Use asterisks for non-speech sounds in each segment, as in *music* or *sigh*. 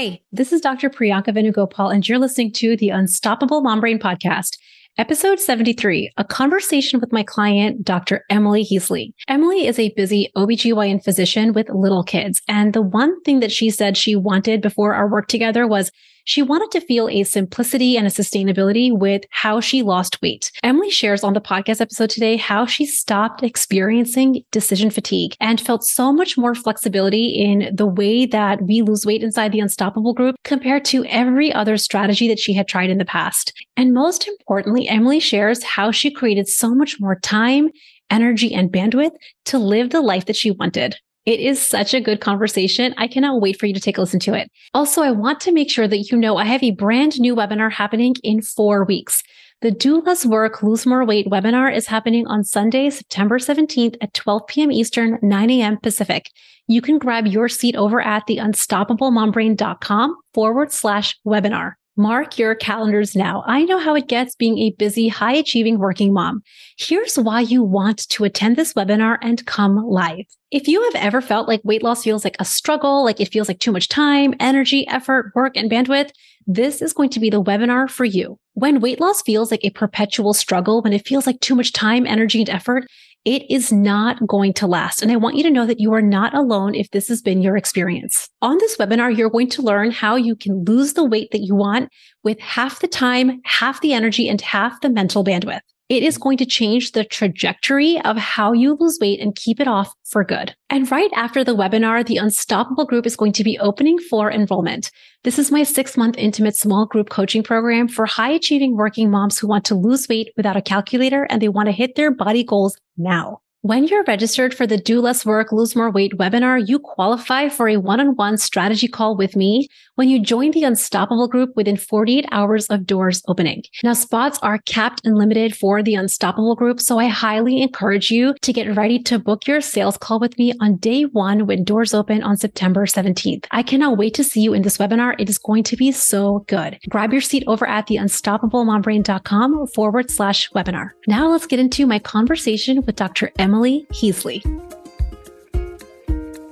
Hey, this is Dr. Priyanka Venugopal, and you're listening to the Unstoppable Mom Brain Podcast. Episode 73, a conversation with my client, Dr. Emily Heasley. Emily is a busy OBGYN physician with little kids. And the one thing that she said she wanted before our work together was she wanted to feel a simplicity and a sustainability with how she lost weight. Emily shares on the podcast episode today how she stopped experiencing decision fatigue and felt so much more flexibility in the way that we lose weight inside the Unstoppable group compared to every other strategy that she had tried in the past. And most importantly, Emily shares how she created so much more time energy and bandwidth to live the life that she wanted. It is such a good conversation. I cannot wait for you to take a listen to it. Also, I want to make sure that you know I have a brand new webinar happening in four weeks. The Do Less Work, Lose More Weight webinar is happening on Sunday, September 17th at 12 p.m. Eastern, 9 a.m. Pacific. You can grab your seat over at the unstoppablemombrain.com forward slash webinar. Mark your calendars now. I know how it gets being a busy, high achieving working mom. Here's why you want to attend this webinar and come live. If you have ever felt like weight loss feels like a struggle, like it feels like too much time, energy, effort, work, and bandwidth, this is going to be the webinar for you. When weight loss feels like a perpetual struggle, when it feels like too much time, energy, and effort, it is not going to last. And I want you to know that you are not alone if this has been your experience. On this webinar, you're going to learn how you can lose the weight that you want with half the time, half the energy, and half the mental bandwidth. It is going to change the trajectory of how you lose weight and keep it off for good. And right after the webinar, the Unstoppable group is going to be opening for enrollment. This is my six month intimate small group coaching program for high achieving working moms who want to lose weight without a calculator and they want to hit their body goals now. When you're registered for the Do Less Work, Lose More Weight webinar, you qualify for a one-on-one strategy call with me when you join the Unstoppable group within 48 hours of doors opening. Now, spots are capped and limited for the Unstoppable group, so I highly encourage you to get ready to book your sales call with me on day one when doors open on September 17th. I cannot wait to see you in this webinar. It is going to be so good. Grab your seat over at the unstoppablemombrain.com forward slash webinar. Now let's get into my conversation with Dr. Emily Heasley.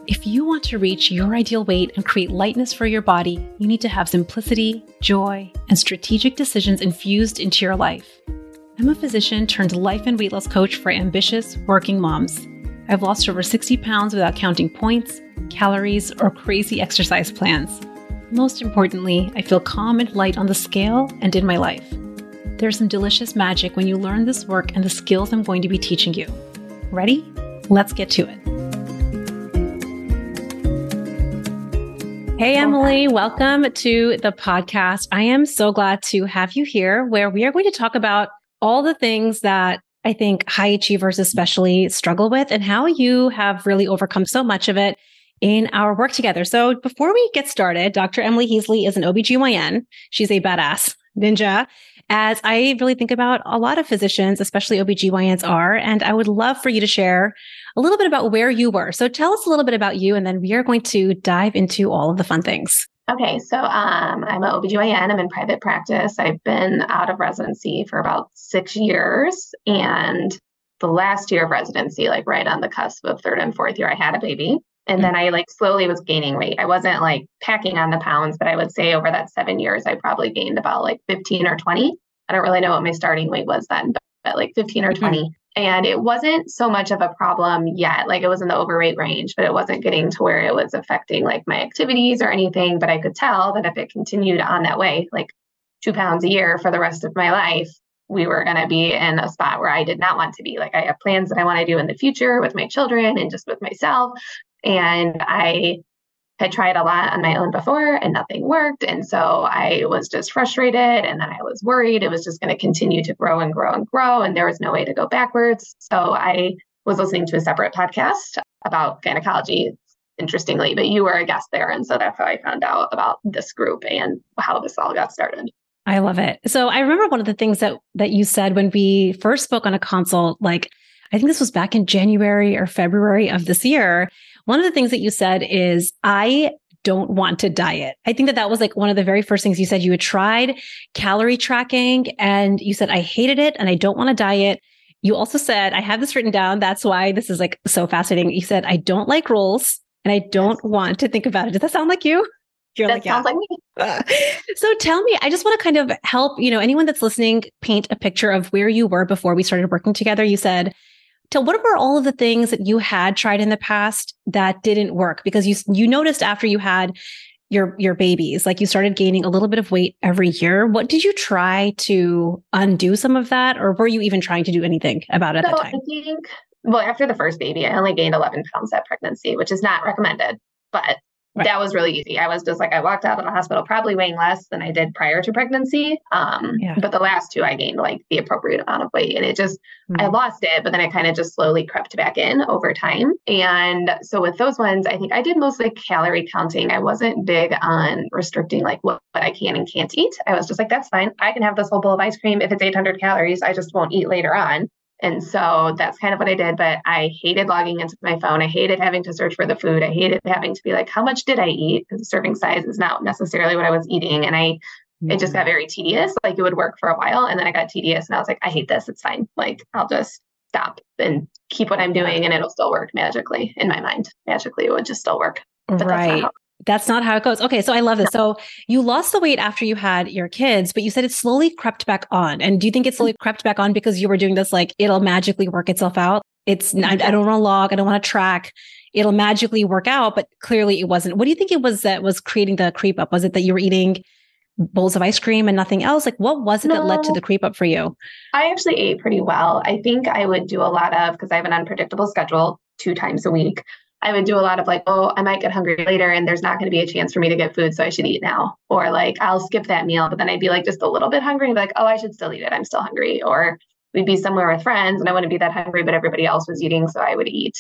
If you want to reach your ideal weight and create lightness for your body, you need to have simplicity, joy, and strategic decisions infused into your life. I'm a physician turned life and weight loss coach for ambitious working moms. I've lost over 60 pounds without counting points, calories, or crazy exercise plans. Most importantly, I feel calm and light on the scale and in my life. There's some delicious magic when you learn this work and the skills I'm going to be teaching you. Ready? Let's get to it. Hey, Emily, welcome to the podcast. I am so glad to have you here where we are going to talk about all the things that I think high achievers especially struggle with and how you have really overcome so much of it in our work together. So before we get started, Dr. Emily Heasley is an OBGYN. She's a badass ninja as I really think about a lot of physicians, especially OBGYNs are. And I would love for you to share a little bit about where you were. So tell us a little bit about you, and then we are going to dive into all of the fun things. Okay, so um, I'm an OBGYN. I'm in private practice. I've been out of residency for about six years. And the last year of residency, like right on the cusp of third and fourth year, I had a baby. And then I like slowly was gaining weight. I wasn't like packing on the pounds, but I would say over that seven years, I probably gained about like 15 or 20. I don't really know what my starting weight was then, but, but like 15 or 20. Mm-hmm. And it wasn't so much of a problem yet. Like it was in the overweight range, but it wasn't getting to where it was affecting like my activities or anything. But I could tell that if it continued on that way, like two pounds a year for the rest of my life, we were going to be in a spot where I did not want to be. Like I have plans that I want to do in the future with my children and just with myself. And I had tried a lot on my own before and nothing worked. And so I was just frustrated. And then I was worried it was just going to continue to grow and grow and grow. And there was no way to go backwards. So I was listening to a separate podcast about gynecology, interestingly, but you were a guest there. And so that's how I found out about this group and how this all got started. I love it. So I remember one of the things that that you said when we first spoke on a consult, like I think this was back in January or February of this year. One of the things that you said is, I don't want to diet. I think that that was like one of the very first things you said. You had tried calorie tracking and you said, I hated it and I don't want to diet. You also said, I have this written down. That's why this is like so fascinating. You said, I don't like rules and I don't want to think about it. Does that sound like you? You're that like, sounds yeah. like me. Ah. *laughs* so tell me, I just want to kind of help, you know, anyone that's listening paint a picture of where you were before we started working together. You said, tell what were all of the things that you had tried in the past that didn't work? Because you you noticed after you had your your babies, like you started gaining a little bit of weight every year. What did you try to undo some of that, or were you even trying to do anything about it so at that time? I think well, after the first baby, I only gained 11 pounds that pregnancy, which is not recommended, but Right. That was really easy. I was just like, I walked out of the hospital probably weighing less than I did prior to pregnancy. Um, yeah. But the last two, I gained like the appropriate amount of weight and it just, mm-hmm. I lost it, but then I kind of just slowly crept back in over time. And so with those ones, I think I did mostly calorie counting. I wasn't big on restricting like what, what I can and can't eat. I was just like, that's fine. I can have this whole bowl of ice cream. If it's 800 calories, I just won't eat later on. And so that's kind of what I did. But I hated logging into my phone. I hated having to search for the food. I hated having to be like, how much did I eat? Because serving size is not necessarily what I was eating. And I, mm-hmm. it just got mm-hmm. very tedious. Like it would work for a while. And then I got tedious and I was like, I hate this. It's fine. Like I'll just stop and keep what I'm doing and it'll still work magically in my mind. Magically, it would just still work. But right. That's not how it goes. Okay, so I love this. So you lost the weight after you had your kids, but you said it slowly crept back on. And do you think it slowly mm-hmm. crept back on because you were doing this like it'll magically work itself out? It's I, I don't want to log, I don't want to track. It'll magically work out, but clearly it wasn't. What do you think it was that was creating the creep up? Was it that you were eating bowls of ice cream and nothing else? Like what was it no, that led to the creep up for you? I actually ate pretty well. I think I would do a lot of because I have an unpredictable schedule two times a week. I would do a lot of like, oh, I might get hungry later and there's not going to be a chance for me to get food, so I should eat now. Or like, I'll skip that meal, but then I'd be like just a little bit hungry and be like, oh, I should still eat it. I'm still hungry. Or we'd be somewhere with friends and I wouldn't be that hungry, but everybody else was eating, so I would eat.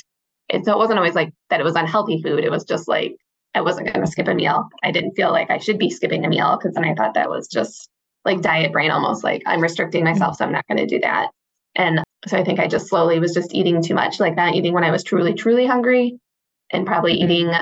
And so it wasn't always like that it was unhealthy food. It was just like I wasn't going to skip a meal. I didn't feel like I should be skipping a meal because then I thought that was just like diet brain almost like I'm restricting myself, so I'm not going to do that. And so I think I just slowly was just eating too much, like not eating when I was truly, truly hungry and probably mm-hmm. eating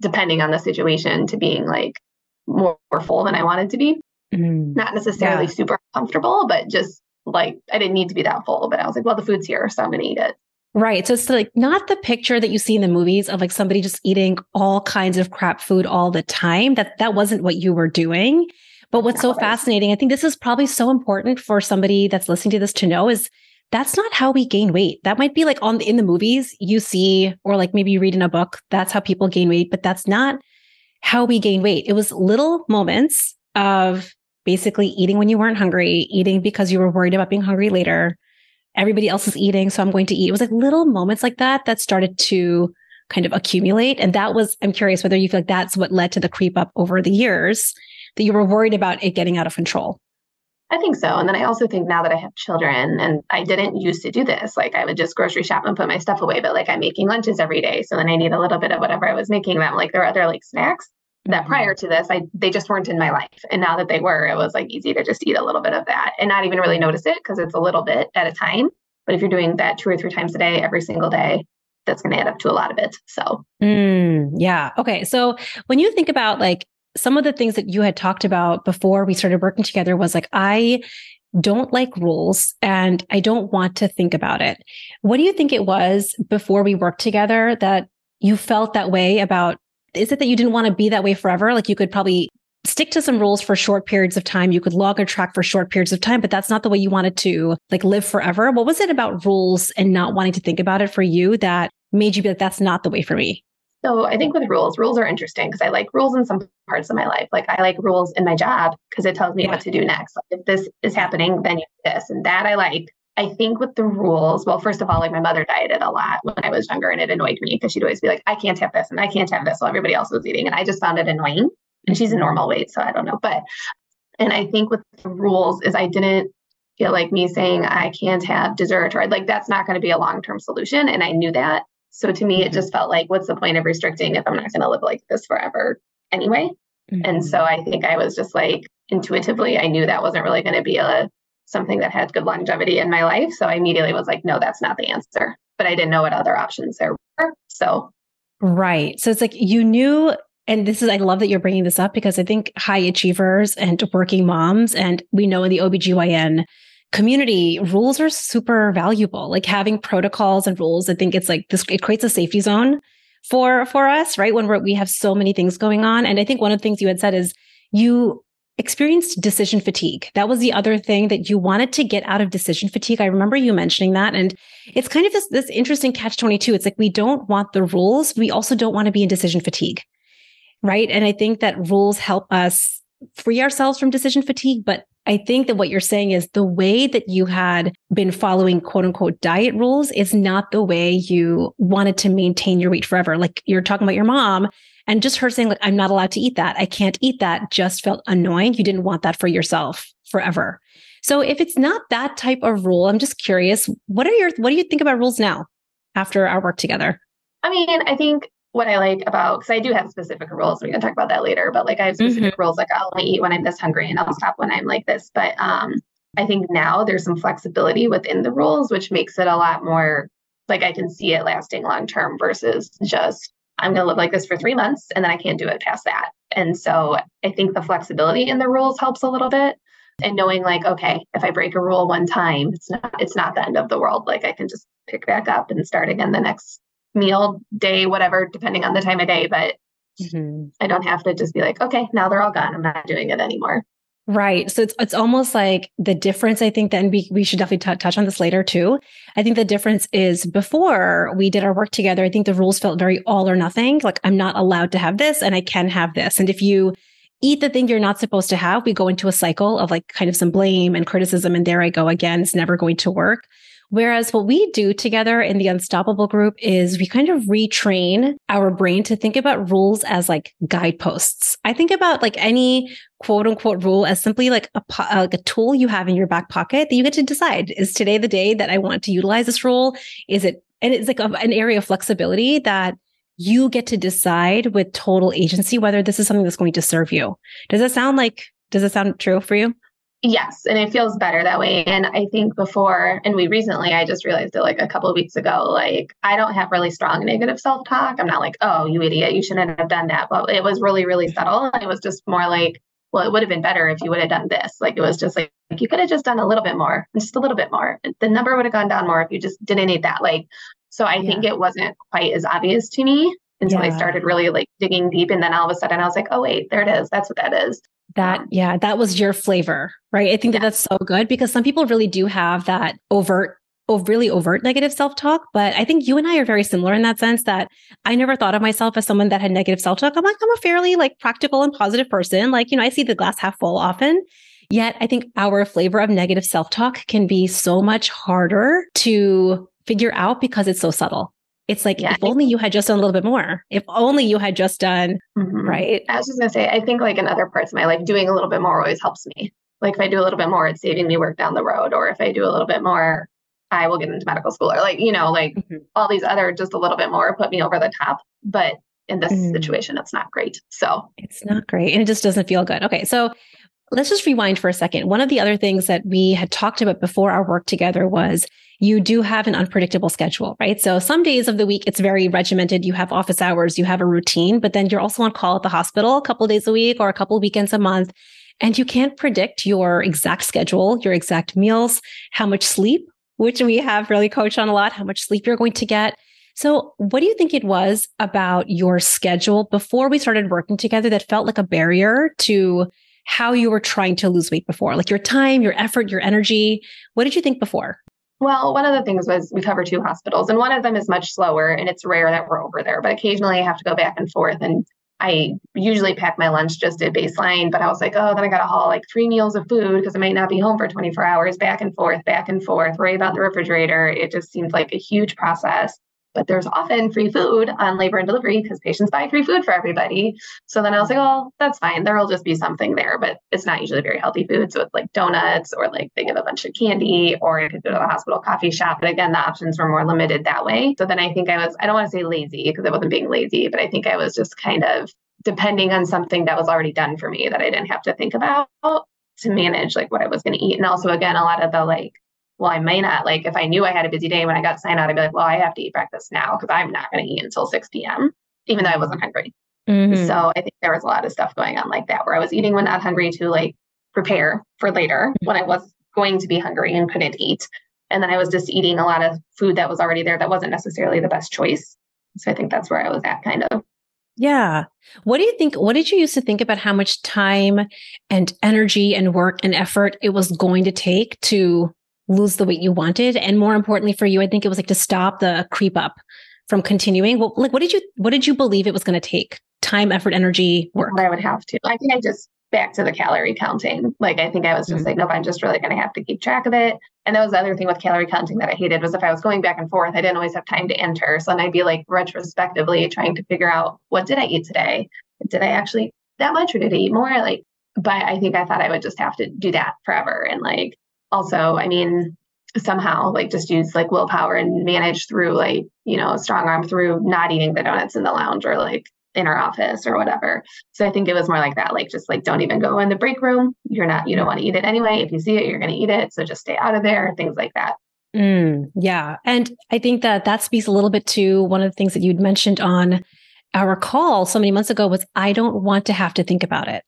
depending on the situation to being like more, more full than I wanted to be. Mm-hmm. Not necessarily yeah. super comfortable, but just like I didn't need to be that full. But I was like, well, the food's here, so I'm gonna eat it. Right. So it's like not the picture that you see in the movies of like somebody just eating all kinds of crap food all the time. That that wasn't what you were doing. But what's so fascinating, I think this is probably so important for somebody that's listening to this to know is that's not how we gain weight. That might be like on in the movies you see, or like maybe you read in a book, that's how people gain weight, but that's not how we gain weight. It was little moments of basically eating when you weren't hungry, eating because you were worried about being hungry later. Everybody else is eating, so I'm going to eat. It was like little moments like that that started to kind of accumulate. And that was, I'm curious whether you feel like that's what led to the creep up over the years that you were worried about it getting out of control. I think so. And then I also think now that I have children and I didn't used to do this, like I would just grocery shop and put my stuff away, but like I'm making lunches every day. So then I need a little bit of whatever I was making them. Like there are other like snacks that mm-hmm. prior to this, I they just weren't in my life. And now that they were, it was like easy to just eat a little bit of that and not even really notice it because it's a little bit at a time. But if you're doing that two or three times a day, every single day, that's going to add up to a lot of it. So, mm, yeah. Okay. So when you think about like some of the things that you had talked about before we started working together was like, I don't like rules and I don't want to think about it. What do you think it was before we worked together that you felt that way about? Is it that you didn't want to be that way forever? Like you could probably stick to some rules for short periods of time. You could log or track for short periods of time, but that's not the way you wanted to like live forever. What was it about rules and not wanting to think about it for you that made you be like, that's not the way for me? So I think with rules, rules are interesting because I like rules in some parts of my life. Like I like rules in my job because it tells me yeah. what to do next. Like if this is happening, then you do this. And that I like. I think with the rules, well, first of all, like my mother dieted a lot when I was younger and it annoyed me because she'd always be like, I can't have this and I can't have this while everybody else was eating. And I just found it annoying. And she's a normal weight, so I don't know. But and I think with the rules is I didn't feel like me saying I can't have dessert or like that's not going to be a long-term solution. And I knew that. So to me, it mm-hmm. just felt like, what's the point of restricting if I'm not going to live like this forever anyway? Mm-hmm. And so I think I was just like intuitively, I knew that wasn't really going to be a something that had good longevity in my life. So I immediately was like, no, that's not the answer. But I didn't know what other options there were. So, right. So it's like you knew and this is i love that you're bringing this up because i think high achievers and working moms and we know in the obgyn community, rules are super valuable. Like having protocols and rules, I think it's like this, it creates a safety zone for for us, right? When we're, we have so many things going on. And I think one of the things you had said is you experienced decision fatigue. That was the other thing that you wanted to get out of decision fatigue. I remember you mentioning that. And it's kind of this, this interesting catch 22. It's like we don't want the rules. We also don't want to be in decision fatigue. Right. And I think that rules help us free ourselves from decision fatigue. But I think that what you're saying is the way that you had been following quote unquote diet rules is not the way you wanted to maintain your weight forever. Like you're talking about your mom and just her saying, like, I'm not allowed to eat that. I can't eat that just felt annoying. You didn't want that for yourself forever. So if it's not that type of rule, I'm just curious, what are your, what do you think about rules now after our work together? I mean, I think what I like about because I do have specific rules. We can talk about that later, but like I have specific mm-hmm. rules like I'll only eat when I'm this hungry and I'll stop when I'm like this. But um I think now there's some flexibility within the rules, which makes it a lot more like I can see it lasting long term versus just I'm going to live like this for three months and then I can't do it past that. And so I think the flexibility in the rules helps a little bit. And knowing like, okay, if I break a rule one time, it's not it's not the end of the world. Like I can just pick back up and start again the next meal day, whatever, depending on the time of day. But mm-hmm. I don't have to just be like, okay, now they're all gone. I'm not doing it anymore. Right. So it's it's almost like the difference. I think then we, we should definitely t- touch on this later too. I think the difference is before we did our work together, I think the rules felt very all or nothing. Like I'm not allowed to have this and I can have this. And if you eat the thing you're not supposed to have, we go into a cycle of like kind of some blame and criticism. And there I go again. It's never going to work. Whereas what we do together in the Unstoppable group is we kind of retrain our brain to think about rules as like guideposts. I think about like any quote unquote rule as simply like a, uh, like a tool you have in your back pocket that you get to decide is today the day that I want to utilize this rule? Is it, and it's like a, an area of flexibility that you get to decide with total agency whether this is something that's going to serve you. Does that sound like, does that sound true for you? Yes, and it feels better that way. And I think before, and we recently, I just realized it like a couple of weeks ago, like I don't have really strong negative self talk. I'm not like, oh, you idiot, you shouldn't have done that. But it was really, really subtle. And it was just more like, well, it would have been better if you would have done this. Like it was just like, like you could have just done a little bit more, just a little bit more. The number would have gone down more if you just didn't need that. Like, so I yeah. think it wasn't quite as obvious to me until yeah. I started really like digging deep. And then all of a sudden I was like, oh, wait, there it is. That's what that is. That, yeah, that was your flavor, right? I think that that's so good because some people really do have that overt oh, really overt negative self talk. But I think you and I are very similar in that sense that I never thought of myself as someone that had negative self talk. I'm like, I'm a fairly like practical and positive person. Like, you know, I see the glass half full often. Yet I think our flavor of negative self talk can be so much harder to figure out because it's so subtle. It's like, yeah, if only you had just done a little bit more. If only you had just done, mm-hmm. right? I was just going to say, I think like in other parts of my life, doing a little bit more always helps me. Like if I do a little bit more, it's saving me work down the road. Or if I do a little bit more, I will get into medical school. Or like, you know, like mm-hmm. all these other just a little bit more put me over the top. But in this mm. situation, it's not great. So it's not great. And it just doesn't feel good. Okay. So let's just rewind for a second. One of the other things that we had talked about before our work together was you do have an unpredictable schedule, right? So some days of the week, it's very regimented. You have office hours, you have a routine, but then you're also on call at the hospital a couple days a week or a couple weekends a month. And you can't predict your exact schedule, your exact meals, how much sleep, which we have really coached on a lot, how much sleep you're going to get. So what do you think it was about your schedule before we started working together that felt like a barrier to how you were trying to lose weight before? Like your time, your effort, your energy. What did you think before? Well, one of the things was we cover two hospitals, and one of them is much slower, and it's rare that we're over there. But occasionally, I have to go back and forth, and I usually pack my lunch just at baseline. But I was like, oh, then I got to haul like three meals of food because I might not be home for 24 hours, back and forth, back and forth, worry about the refrigerator. It just seemed like a huge process but there's often free food on labor and delivery because patients buy free food for everybody. So then I was like, oh, that's fine. There'll just be something there, but it's not usually very healthy food. So it's like donuts or like they give a bunch of candy or you could go to the hospital coffee shop. But again, the options were more limited that way. So then I think I was, I don't want to say lazy because I wasn't being lazy, but I think I was just kind of depending on something that was already done for me that I didn't have to think about to manage like what I was going to eat. And also, again, a lot of the like well, I may not like if I knew I had a busy day when I got signed out, I'd be like, well, I have to eat breakfast now because I'm not going to eat until 6 p.m., even though I wasn't hungry. Mm-hmm. So I think there was a lot of stuff going on like that where I was eating when not hungry to like prepare for later mm-hmm. when I was going to be hungry and couldn't eat. And then I was just eating a lot of food that was already there that wasn't necessarily the best choice. So I think that's where I was at kind of. Yeah. What do you think? What did you used to think about how much time and energy and work and effort it was going to take to lose the weight you wanted? And more importantly for you, I think it was like to stop the creep up from continuing. Well, like what did you what did you believe it was going to take? Time, effort, energy, work. I would have to. I think I just back to the calorie counting. Like I think I was just mm-hmm. like, nope, I'm just really going to have to keep track of it. And that was the other thing with calorie counting that I hated was if I was going back and forth, I didn't always have time to enter. So then I'd be like retrospectively trying to figure out what did I eat today? Did I actually that much or did I eat more? Like, but I think I thought I would just have to do that forever. And like also, I mean, somehow like just use like willpower and manage through like, you know, strong arm through not eating the donuts in the lounge or like in our office or whatever. So I think it was more like that, like just like don't even go in the break room. You're not, you don't want to eat it anyway. If you see it, you're going to eat it. So just stay out of there, things like that. Mm, yeah. And I think that that speaks a little bit to one of the things that you'd mentioned on our call so many months ago was I don't want to have to think about it.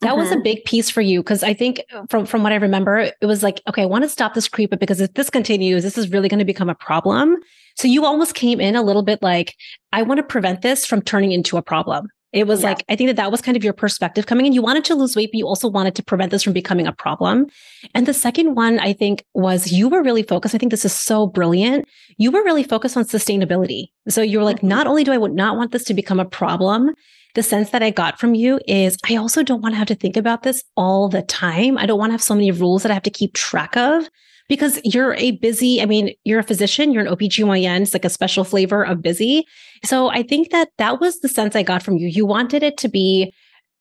That mm-hmm. was a mm-hmm. big piece for you because I think from from what I remember, it was like, okay, I want to stop this creep, but because if this continues, this is really going to become a problem. So you almost came in a little bit like, I want to prevent this from turning into a problem. It was yeah. like, I think that that was kind of your perspective coming in. You wanted to lose weight, but you also wanted to prevent this from becoming a problem. And the second one, I think, was you were really focused. I think this is so brilliant. You were really focused on sustainability. So you were like, mm-hmm. not only do I not want this to become a problem, the sense that I got from you is I also don't want to have to think about this all the time. I don't want to have so many rules that I have to keep track of because you're a busy, I mean, you're a physician, you're an OBGYN, it's like a special flavor of busy. So I think that that was the sense I got from you. You wanted it to be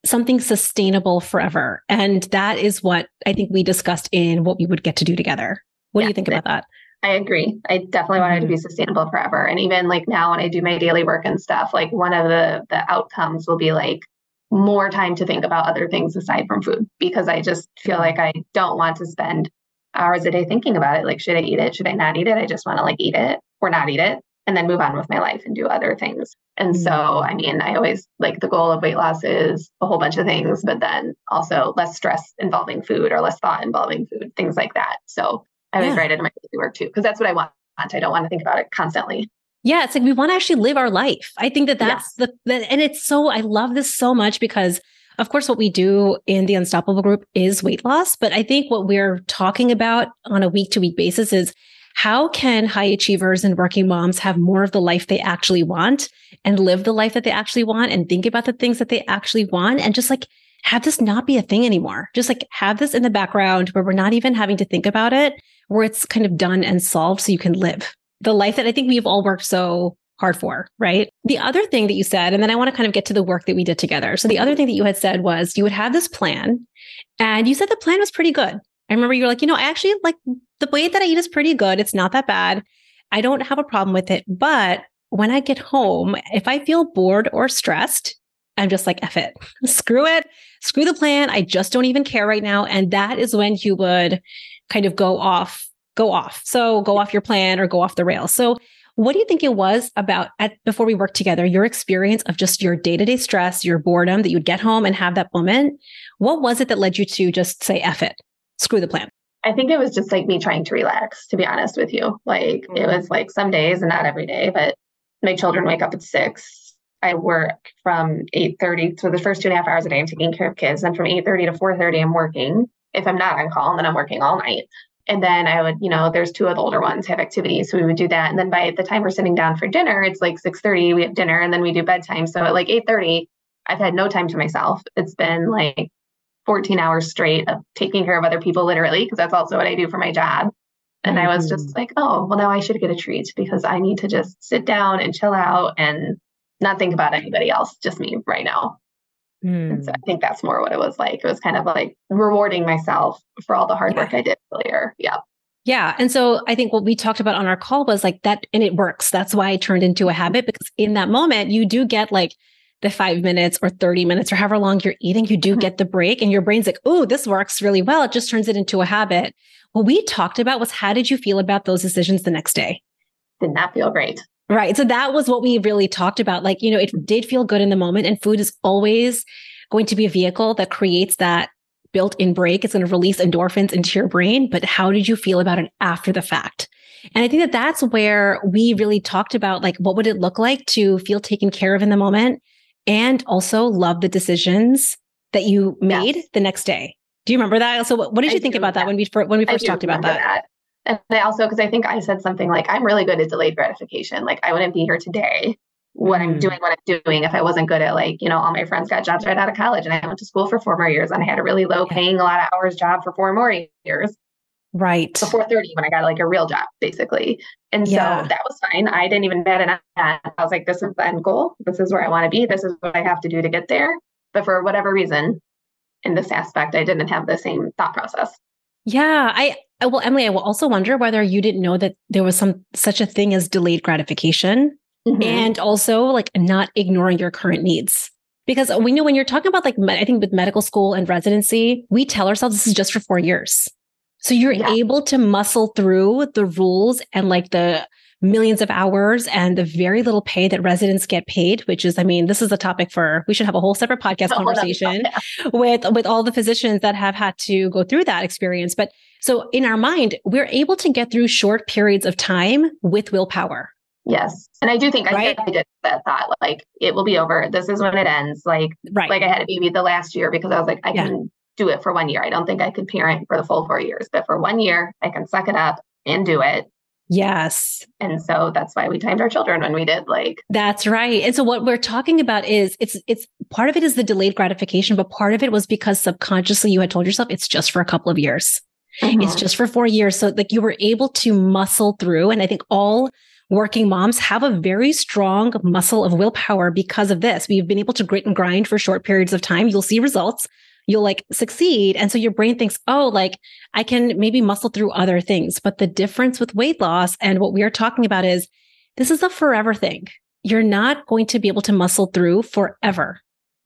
something sustainable forever. And that is what I think we discussed in what we would get to do together. What yeah, do you think about that? I agree. I definitely wanted mm-hmm. to be mm-hmm. sustainable forever. And even like now when I do my daily work and stuff, like one of the the outcomes will be like more time to think about other things aside from food because I just feel like I don't want to spend hours a day thinking about it. Like, should I eat it? Should I not eat it? I just want to like eat it or not eat it and then move on with my life and do other things. And mm-hmm. so, I mean, I always like the goal of weight loss is a whole bunch of things, but then also less stress involving food or less thought involving food, things like that. So I yeah. write it in my daily work too, because that's what I want. I don't want to think about it constantly. Yeah, it's like we want to actually live our life. I think that that's yes. the, and it's so, I love this so much because of course, what we do in the Unstoppable group is weight loss. But I think what we're talking about on a week to week basis is how can high achievers and working moms have more of the life they actually want and live the life that they actually want and think about the things that they actually want and just like have this not be a thing anymore. Just like have this in the background where we're not even having to think about it, where it's kind of done and solved so you can live the life that I think we've all worked so hard for, right? The other thing that you said, and then I want to kind of get to the work that we did together. So the other thing that you had said was you would have this plan and you said the plan was pretty good. I remember you were like, you know, I actually like the way that I eat is pretty good. It's not that bad. I don't have a problem with it. But when I get home, if I feel bored or stressed, I'm just like, F it, *laughs* screw it, screw the plan. I just don't even care right now. And that is when you would kind of go off, go off. So go off your plan or go off the rails. So what do you think it was about at before we worked together, your experience of just your day-to-day stress, your boredom that you'd get home and have that moment? What was it that led you to just say F it, screw the plan? I think it was just like me trying to relax, to be honest with you. Like it mm-hmm. was like some days and not every day, but my children wake up at six. I work from 8:30. So the first two and a half hours a day I'm taking care of kids. Then from 8:30 to 4:30 I'm working. If I'm not on call, and then I'm working all night. And then I would, you know, there's two of the older ones have activities. So we would do that. And then by the time we're sitting down for dinner, it's like 6:30, we have dinner and then we do bedtime. So at like 8:30, I've had no time to myself. It's been like 14 hours straight of taking care of other people literally, because that's also what I do for my job. And mm-hmm. I was just mm-hmm. like, oh, well, now I should get a treat because I need to just sit down and chill out and not think about anybody else, just me right now. Mm. So I think that's more what it was like. It was kind of like rewarding myself for all the hard work I did earlier. Yeah. Yeah. And so I think what we talked about on our call was like that, and it works. That's why it turned into a habit because in that moment, you do get like the five minutes or 30 minutes or however long you're eating, you do mm-hmm. get the break and your brain's like, oh, this works really well. It just turns it into a habit. What we talked about was how did you feel about those decisions the next day? Did not that feel great. Right. So that was what we really talked about. Like, you know, it did feel good in the moment and food is always going to be a vehicle that creates that built in break. It's going to release endorphins into your brain. But how did you feel about it after the fact? And I think that that's where we really talked about like, what would it look like to feel taken care of in the moment and also love the decisions that you made the next day. Do you remember that? So what, what did you I think about that, that when we when we first talked about that? that? And I also, because I think I said something like, I'm really good at delayed gratification. Like, I wouldn't be here today what I'm mm. doing, what I'm doing if I wasn't good at, like, you know, all my friends got jobs right out of college and I went to school for four more years and I had a really low paying, a lot of hours job for four more years. Right. Before 30, when I got like a real job, basically. And yeah. so that was fine. I didn't even bat an eye. I was like, this is the end goal. This is where I want to be. This is what I have to do to get there. But for whatever reason, in this aspect, I didn't have the same thought process. Yeah, I well, Emily, I will also wonder whether you didn't know that there was some such a thing as delayed gratification, mm-hmm. and also like not ignoring your current needs. Because we know when you're talking about like I think with medical school and residency, we tell ourselves this is just for four years. So you're yeah. able to muscle through the rules and like the millions of hours and the very little pay that residents get paid, which is, I mean, this is a topic for, we should have a whole separate podcast conversation with, with all the physicians that have had to go through that experience. But so in our mind, we're able to get through short periods of time with willpower. Yes. And I do think right? I, did that thought, like it will be over. This is when it ends. Like, right. like I had a baby the last year because I was like, I yeah. can do it for one year. I don't think I could parent for the full four years, but for one year, I can suck it up and do it. Yes. And so that's why we timed our children when we did like That's right. And so what we're talking about is it's it's part of it is the delayed gratification, but part of it was because subconsciously you had told yourself it's just for a couple of years. Mm-hmm. It's just for 4 years. So like you were able to muscle through and I think all working moms have a very strong muscle of willpower because of this. We've been able to grit and grind for short periods of time. You'll see results you'll like succeed. And so your brain thinks, oh, like I can maybe muscle through other things. But the difference with weight loss and what we are talking about is this is a forever thing. You're not going to be able to muscle through forever.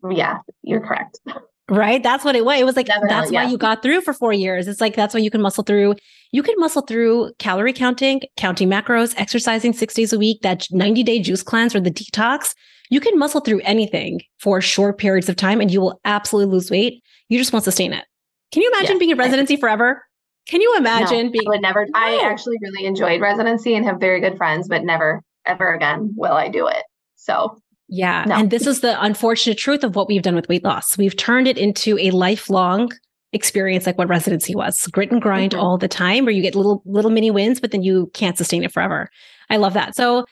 Yeah, you're correct. Right. That's what it was. It was like, Definitely, that's yeah. why you got through for four years. It's like, that's why you can muscle through. You can muscle through calorie counting, counting macros, exercising six days a week, that 90 day juice cleanse or the detox. You can muscle through anything for short periods of time and you will absolutely lose weight. You just won't sustain it. Can you imagine yeah. being in residency forever? Can you imagine no, being? I would never. No. I actually really enjoyed residency and have very good friends, but never, ever again will I do it. So, yeah. No. And this is the unfortunate truth of what we've done with weight loss. We've turned it into a lifelong experience like what residency was grit and grind mm-hmm. all the time where you get little little mini wins but then you can't sustain it forever i love that so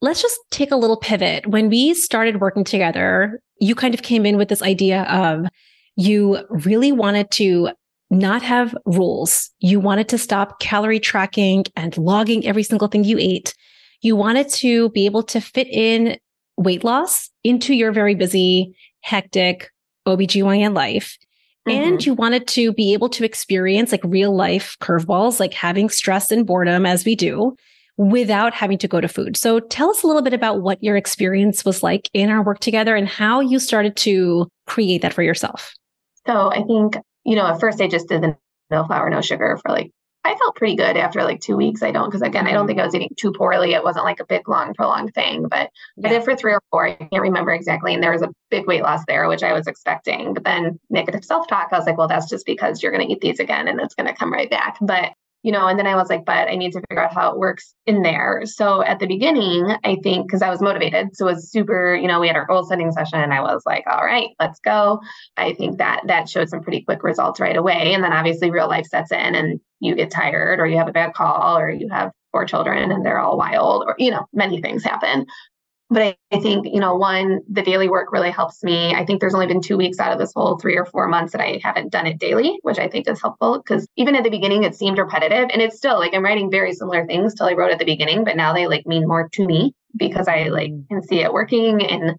let's just take a little pivot when we started working together you kind of came in with this idea of you really wanted to not have rules. You wanted to stop calorie tracking and logging every single thing you ate. You wanted to be able to fit in weight loss into your very busy, hectic OBGYN life. Mm-hmm. And you wanted to be able to experience like real life curveballs, like having stress and boredom as we do without having to go to food. So tell us a little bit about what your experience was like in our work together and how you started to create that for yourself. So I think, you know, at first I just did the no flour, no sugar for like, I felt pretty good after like two weeks. I don't, because again, I don't think I was eating too poorly. It wasn't like a big, long, prolonged thing, but yeah. I did for three or four. I can't remember exactly. And there was a big weight loss there, which I was expecting. But then negative self talk, I was like, well, that's just because you're going to eat these again and it's going to come right back. But you know, and then I was like, but I need to figure out how it works in there. So at the beginning, I think because I was motivated, so it was super, you know, we had our goal setting session and I was like, all right, let's go. I think that that showed some pretty quick results right away. And then obviously real life sets in and you get tired or you have a bad call or you have four children and they're all wild or, you know, many things happen. But I, think, you know, one, the daily work really helps me. I think there's only been two weeks out of this whole three or four months that I haven't done it daily, which I think is helpful because even at the beginning, it seemed repetitive. And it's still like I'm writing very similar things till I wrote at the beginning, but now they like mean more to me because I like mm. can see it working and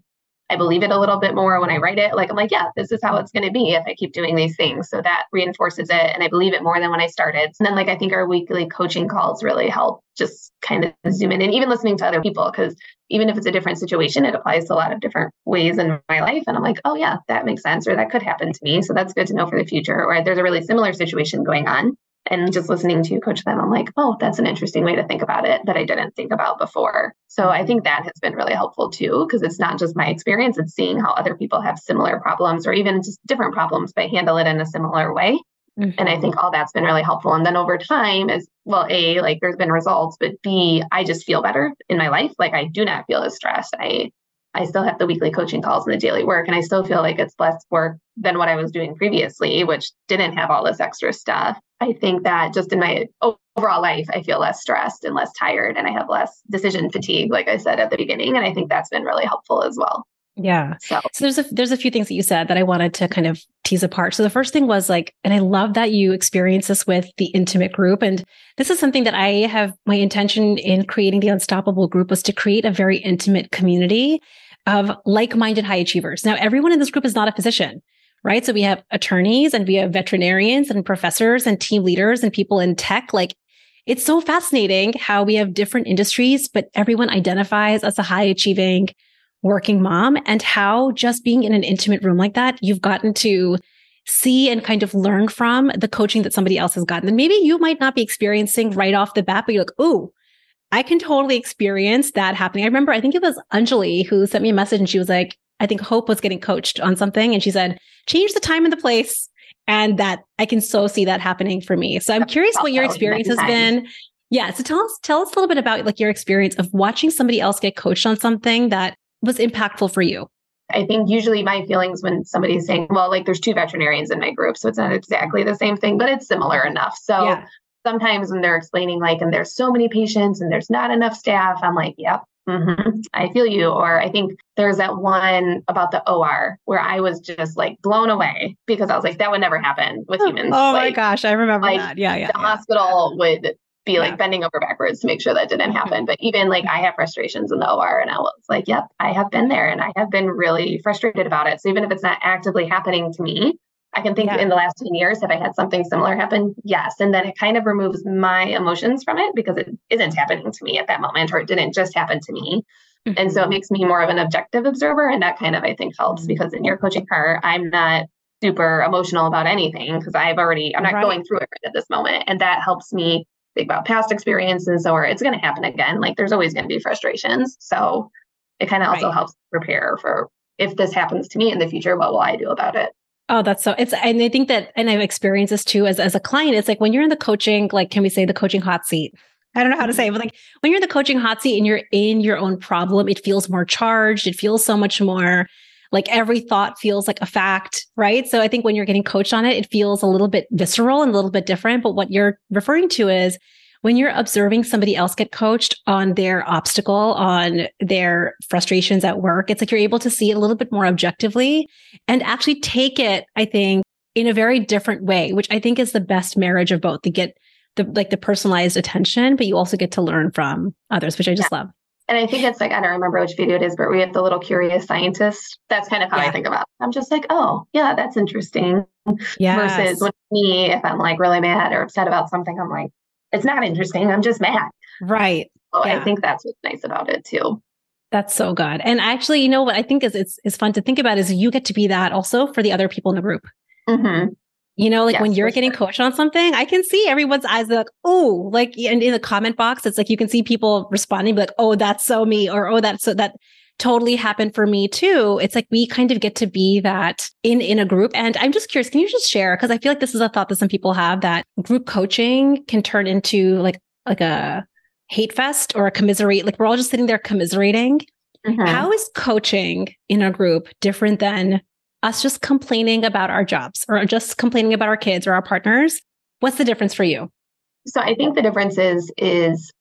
I believe it a little bit more when I write it. Like I'm like, yeah, this is how it's going to be if I keep doing these things. So that reinforces it, and I believe it more than when I started. And then like I think our weekly coaching calls really help just kind of zoom in, and even listening to other people because even if it's a different situation, it applies to a lot of different ways in my life. And I'm like, oh yeah, that makes sense, or that could happen to me. So that's good to know for the future. Or there's a really similar situation going on and just listening to you coach them i'm like oh that's an interesting way to think about it that i didn't think about before so i think that has been really helpful too because it's not just my experience it's seeing how other people have similar problems or even just different problems but handle it in a similar way Mm-hmm. And I think all that's been really helpful. And then over time, as well, A, like there's been results, but B, I just feel better in my life. Like I do not feel as stressed. I I still have the weekly coaching calls and the daily work, and I still feel like it's less work than what I was doing previously, which didn't have all this extra stuff. I think that just in my overall life, I feel less stressed and less tired, and I have less decision fatigue, like I said at the beginning. And I think that's been really helpful as well. Yeah. So. so there's a there's a few things that you said that I wanted to kind of tease apart. So the first thing was like, and I love that you experience this with the intimate group. And this is something that I have my intention in creating the Unstoppable group was to create a very intimate community of like-minded high achievers. Now, everyone in this group is not a physician, right? So we have attorneys and we have veterinarians and professors and team leaders and people in tech. Like it's so fascinating how we have different industries, but everyone identifies as a high achieving working mom and how just being in an intimate room like that, you've gotten to see and kind of learn from the coaching that somebody else has gotten. And maybe you might not be experiencing right off the bat, but you're like, ooh, I can totally experience that happening. I remember, I think it was Anjali who sent me a message and she was like, I think Hope was getting coached on something. And she said, change the time and the place. And that I can so see that happening for me. So I'm curious what your experience has been. Yeah. So tell us, tell us a little bit about like your experience of watching somebody else get coached on something that was impactful for you? I think usually my feelings when somebody's saying, well, like there's two veterinarians in my group, so it's not exactly the same thing, but it's similar enough. So yeah. sometimes when they're explaining, like, and there's so many patients and there's not enough staff, I'm like, yep, mm-hmm, I feel you. Or I think there's that one about the OR where I was just like blown away because I was like, that would never happen with humans. Oh like, my gosh, I remember like, that. Yeah, yeah. The yeah. hospital would be like yeah. bending over backwards to make sure that didn't happen. But even like I have frustrations in the OR and I was like, yep, I have been there and I have been really frustrated about it. So even if it's not actively happening to me, I can think yeah. in the last 10 years, have I had something similar happen? Yes. And then it kind of removes my emotions from it because it isn't happening to me at that moment or it didn't just happen to me. Mm-hmm. And so it mm-hmm. makes me more of an objective observer. And that kind of, I think, helps because in your coaching car, I'm not super emotional about anything because I've already, I'm not right. going through it right at this moment. And that helps me think about past experiences or it's going to happen again. Like there's always going to be frustrations. So it kind of also right. helps prepare for if this happens to me in the future, what will I do about it? Oh, that's so it's and I think that and I've experienced this too as as a client. It's like when you're in the coaching, like can we say the coaching hot seat? I don't know how to say it, but like when you're in the coaching hot seat and you're in your own problem, it feels more charged. It feels so much more like every thought feels like a fact, right? So I think when you're getting coached on it, it feels a little bit visceral and a little bit different. But what you're referring to is when you're observing somebody else get coached on their obstacle, on their frustrations at work, it's like you're able to see it a little bit more objectively and actually take it, I think, in a very different way, which I think is the best marriage of both to get the like the personalized attention, but you also get to learn from others, which I just yeah. love. And I think it's like, I don't remember which video it is, but we have the little curious scientist. That's kind of how yeah. I think about it. I'm just like, oh, yeah, that's interesting. Yes. Versus when me, if I'm like really mad or upset about something, I'm like, it's not interesting. I'm just mad. Right. So yeah. I think that's what's nice about it too. That's so good. And actually, you know what I think is it's, it's fun to think about is you get to be that also for the other people in the group. Mm-hmm. You know, like yes, when you're getting sure. coached on something, I can see everyone's eyes like, oh, like and in the comment box, it's like you can see people responding, like, oh, that's so me, or oh, that's so that totally happened for me too. It's like we kind of get to be that in in a group. And I'm just curious, can you just share? Because I feel like this is a thought that some people have that group coaching can turn into like like a hate fest or a commiserate. Like we're all just sitting there commiserating. Mm-hmm. How is coaching in a group different than us just complaining about our jobs or just complaining about our kids or our partners. What's the difference for you? So I think the difference is is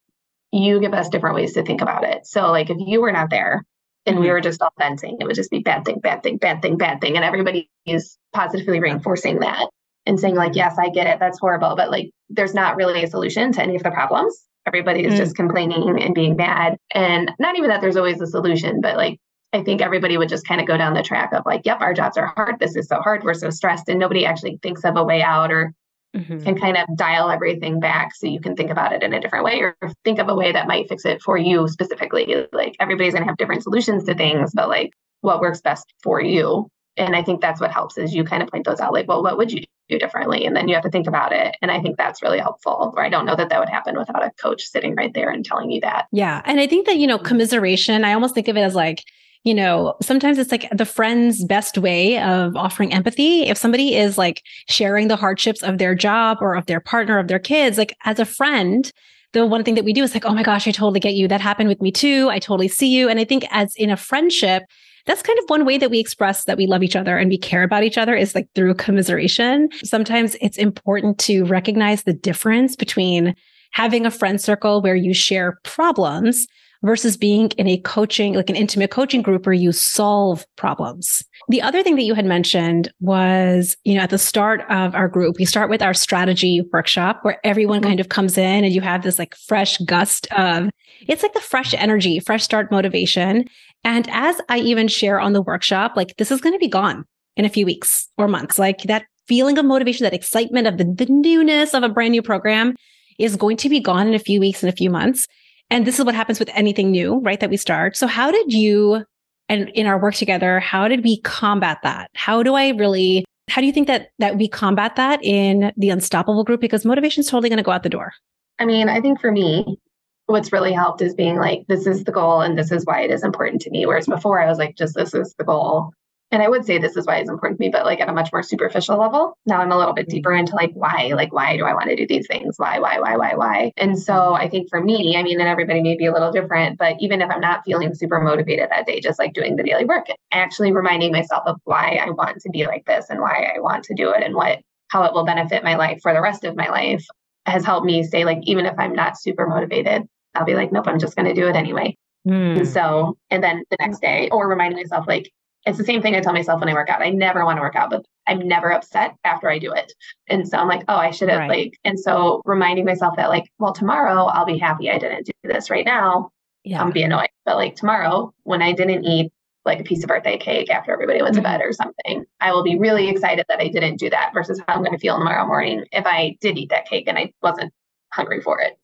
you give us different ways to think about it. So like if you were not there and mm-hmm. we were just all venting, it would just be bad thing, bad thing, bad thing, bad thing. And everybody is positively reinforcing that and saying, like, yes, I get it, that's horrible. But like there's not really a solution to any of the problems. Everybody is mm-hmm. just complaining and being mad. And not even that there's always a solution, but like I think everybody would just kind of go down the track of like, yep, our jobs are hard. This is so hard. We're so stressed. And nobody actually thinks of a way out or mm-hmm. can kind of dial everything back so you can think about it in a different way or think of a way that might fix it for you specifically. Like everybody's going to have different solutions to things, but like what works best for you. And I think that's what helps is you kind of point those out like, well, what would you do differently? And then you have to think about it. And I think that's really helpful. Or I don't know that that would happen without a coach sitting right there and telling you that. Yeah. And I think that, you know, commiseration, I almost think of it as like, you know, sometimes it's like the friend's best way of offering empathy. If somebody is like sharing the hardships of their job or of their partner, of their kids, like as a friend, the one thing that we do is like, oh my gosh, I totally get you. That happened with me too. I totally see you. And I think as in a friendship, that's kind of one way that we express that we love each other and we care about each other is like through commiseration. Sometimes it's important to recognize the difference between having a friend circle where you share problems versus being in a coaching, like an intimate coaching group where you solve problems. The other thing that you had mentioned was, you know, at the start of our group, we start with our strategy workshop where everyone mm-hmm. kind of comes in and you have this like fresh gust of, it's like the fresh energy, fresh start motivation. And as I even share on the workshop, like this is going to be gone in a few weeks or months. Like that feeling of motivation, that excitement of the, the newness of a brand new program is going to be gone in a few weeks and a few months. And this is what happens with anything new, right? That we start. So how did you and in our work together, how did we combat that? How do I really how do you think that that we combat that in the unstoppable group because motivation is totally going to go out the door? I mean, I think for me, what's really helped is being like, this is the goal and this is why it is important to me. Whereas before I was like, just this is the goal and I would say this is why it's important to me, but like at a much more superficial level. Now I'm a little bit deeper into like why, like why do I want to do these things? Why, why, why, why, why? And so I think for me, I mean, and everybody may be a little different, but even if I'm not feeling super motivated that day, just like doing the daily work, actually reminding myself of why I want to be like this and why I want to do it and what how it will benefit my life for the rest of my life has helped me stay like even if I'm not super motivated, I'll be like, nope, I'm just going to do it anyway. Mm. And so, and then the next day, or reminding myself, like, it's the same thing I tell myself when I work out. I never want to work out, but I'm never upset after I do it. And so I'm like, oh, I should have right. like, and so reminding myself that like, well, tomorrow I'll be happy I didn't do this right now. Yeah. I'm be annoyed. But like tomorrow when I didn't eat like a piece of birthday cake after everybody went mm-hmm. to bed or something, I will be really excited that I didn't do that versus how I'm going to feel tomorrow morning if I did eat that cake and I wasn't hungry for it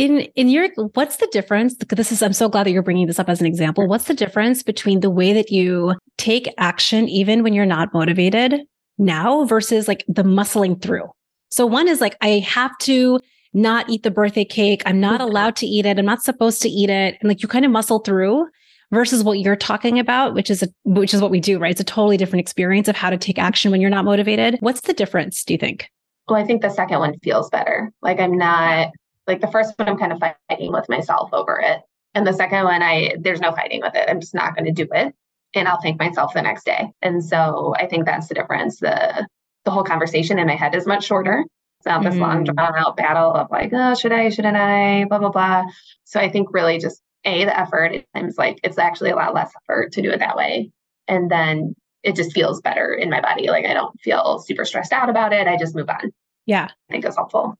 in in your what's the difference? This is i'm so glad that you're bringing this up as an example. What's the difference between the way that you take action even when you're not motivated now versus like the muscling through? So one is like i have to not eat the birthday cake. I'm not allowed to eat it. I'm not supposed to eat it. And like you kind of muscle through versus what you're talking about which is a, which is what we do right? It's a totally different experience of how to take action when you're not motivated. What's the difference do you think? Well i think the second one feels better. Like i'm not like the first one, I'm kind of fighting with myself over it. And the second one, I there's no fighting with it. I'm just not going to do it. And I'll thank myself the next day. And so I think that's the difference. The the whole conversation in my head is much shorter. It's not this mm. long drawn out battle of like, oh, should I, shouldn't I, blah, blah, blah. So I think really just A, the effort, it seems like it's actually a lot less effort to do it that way. And then it just feels better in my body. Like I don't feel super stressed out about it. I just move on. Yeah. I think it's helpful.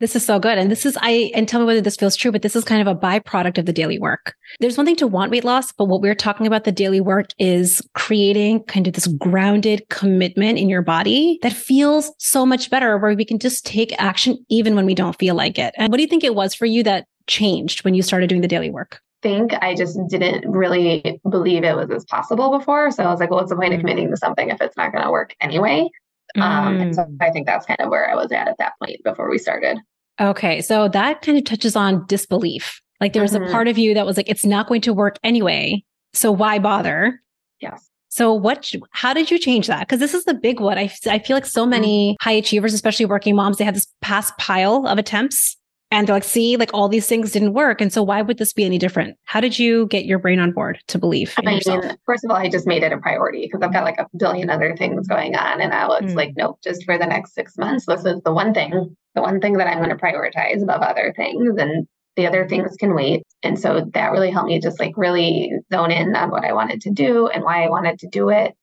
This is so good. And this is, I, and tell me whether this feels true, but this is kind of a byproduct of the daily work. There's one thing to want weight loss, but what we're talking about the daily work is creating kind of this grounded commitment in your body that feels so much better, where we can just take action even when we don't feel like it. And what do you think it was for you that changed when you started doing the daily work? think I just didn't really believe it was as possible before. So I was like, well, what's the point of mm. committing to something if it's not going to work anyway? Mm. Um, and so mm. I think that's kind of where I was at at that point before we started. Okay. So that kind of touches on disbelief. Like there was mm-hmm. a part of you that was like, it's not going to work anyway. So why bother? Yes. So what, how did you change that? Cause this is the big one. I, I feel like so mm-hmm. many high achievers, especially working moms, they have this past pile of attempts and they're like, see, like all these things didn't work. And so why would this be any different? How did you get your brain on board to believe? I mean, yourself? first of all, I just made it a priority because I've got like a billion other things going on. And I was mm. like, nope, just for the next six months, this is the one thing, the one thing that I'm going to prioritize above other things. And the other things can wait. And so that really helped me just like really zone in on what I wanted to do and why I wanted to do it.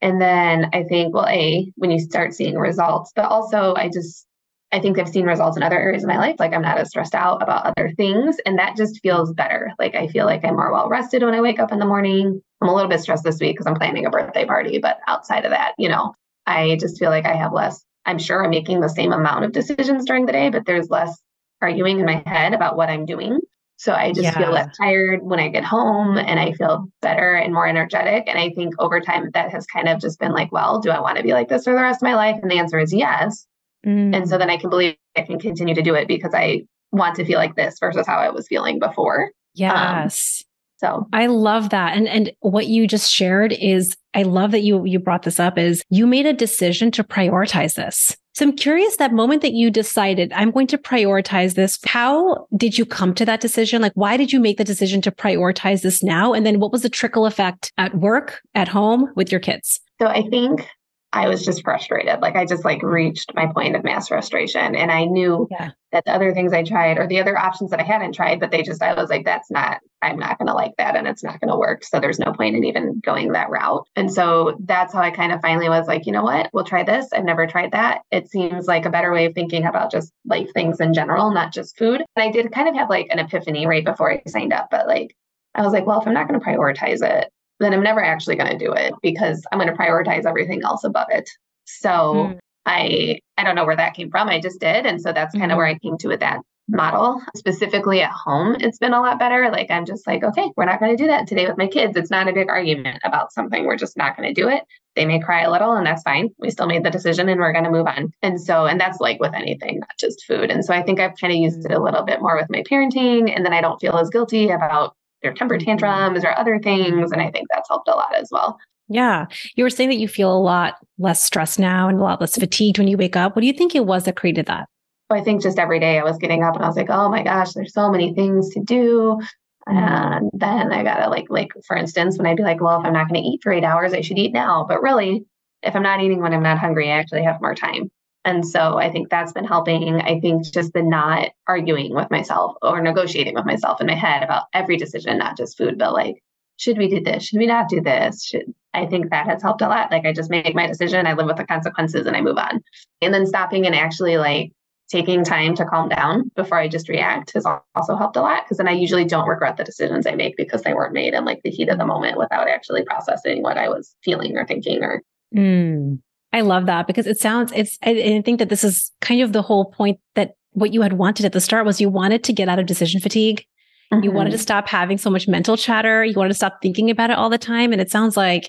And then I think, well, A, when you start seeing results, but also I just I think I've seen results in other areas of my life. Like I'm not as stressed out about other things. And that just feels better. Like I feel like I'm more well rested when I wake up in the morning. I'm a little bit stressed this week because I'm planning a birthday party. But outside of that, you know, I just feel like I have less. I'm sure I'm making the same amount of decisions during the day, but there's less arguing in my head about what I'm doing. So I just yeah. feel less tired when I get home and I feel better and more energetic. And I think over time that has kind of just been like, well, do I want to be like this for the rest of my life? And the answer is yes. Mm. And so then I can believe I can continue to do it because I want to feel like this versus how I was feeling before. Um, yes. Um, So I love that. And and what you just shared is I love that you you brought this up is you made a decision to prioritize this. So I'm curious that moment that you decided I'm going to prioritize this. How did you come to that decision? Like why did you make the decision to prioritize this now? And then what was the trickle effect at work, at home with your kids? So I think I was just frustrated. Like I just like reached my point of mass frustration. And I knew yeah. that the other things I tried or the other options that I hadn't tried, but they just, I was like, that's not, I'm not going to like that and it's not going to work. So there's no point in even going that route. And so that's how I kind of finally was like, you know what, we'll try this. I've never tried that. It seems like a better way of thinking about just life things in general, not just food. And I did kind of have like an epiphany right before I signed up, but like, I was like, well, if I'm not going to prioritize it, then I'm never actually going to do it because I'm going to prioritize everything else above it. So mm. I I don't know where that came from. I just did, and so that's kind of mm-hmm. where I came to with that model. Specifically at home, it's been a lot better. Like I'm just like, okay, we're not going to do that today with my kids. It's not a big argument about something. We're just not going to do it. They may cry a little, and that's fine. We still made the decision, and we're going to move on. And so, and that's like with anything, not just food. And so I think I've kind of used it a little bit more with my parenting, and then I don't feel as guilty about their temper tantrums or other things. And I think that's helped a lot as well. Yeah. You were saying that you feel a lot less stressed now and a lot less fatigued when you wake up. What do you think it was that created that? I think just every day I was getting up and I was like, oh my gosh, there's so many things to do. And then I gotta like, like for instance, when I'd be like, well, if I'm not going to eat for eight hours, I should eat now. But really, if I'm not eating when I'm not hungry, I actually have more time. And so I think that's been helping. I think just the not arguing with myself or negotiating with myself in my head about every decision, not just food, but like, should we do this? Should we not do this? Should I think that has helped a lot. Like I just make my decision, I live with the consequences and I move on. And then stopping and actually like taking time to calm down before I just react has also helped a lot because then I usually don't regret the decisions I make because they weren't made in like the heat of the moment without actually processing what I was feeling or thinking or mm. I love that because it sounds, it's, I, I think that this is kind of the whole point that what you had wanted at the start was you wanted to get out of decision fatigue. Mm-hmm. You wanted to mm-hmm. stop having so much mental chatter. You wanted to stop thinking about it all the time. And it sounds like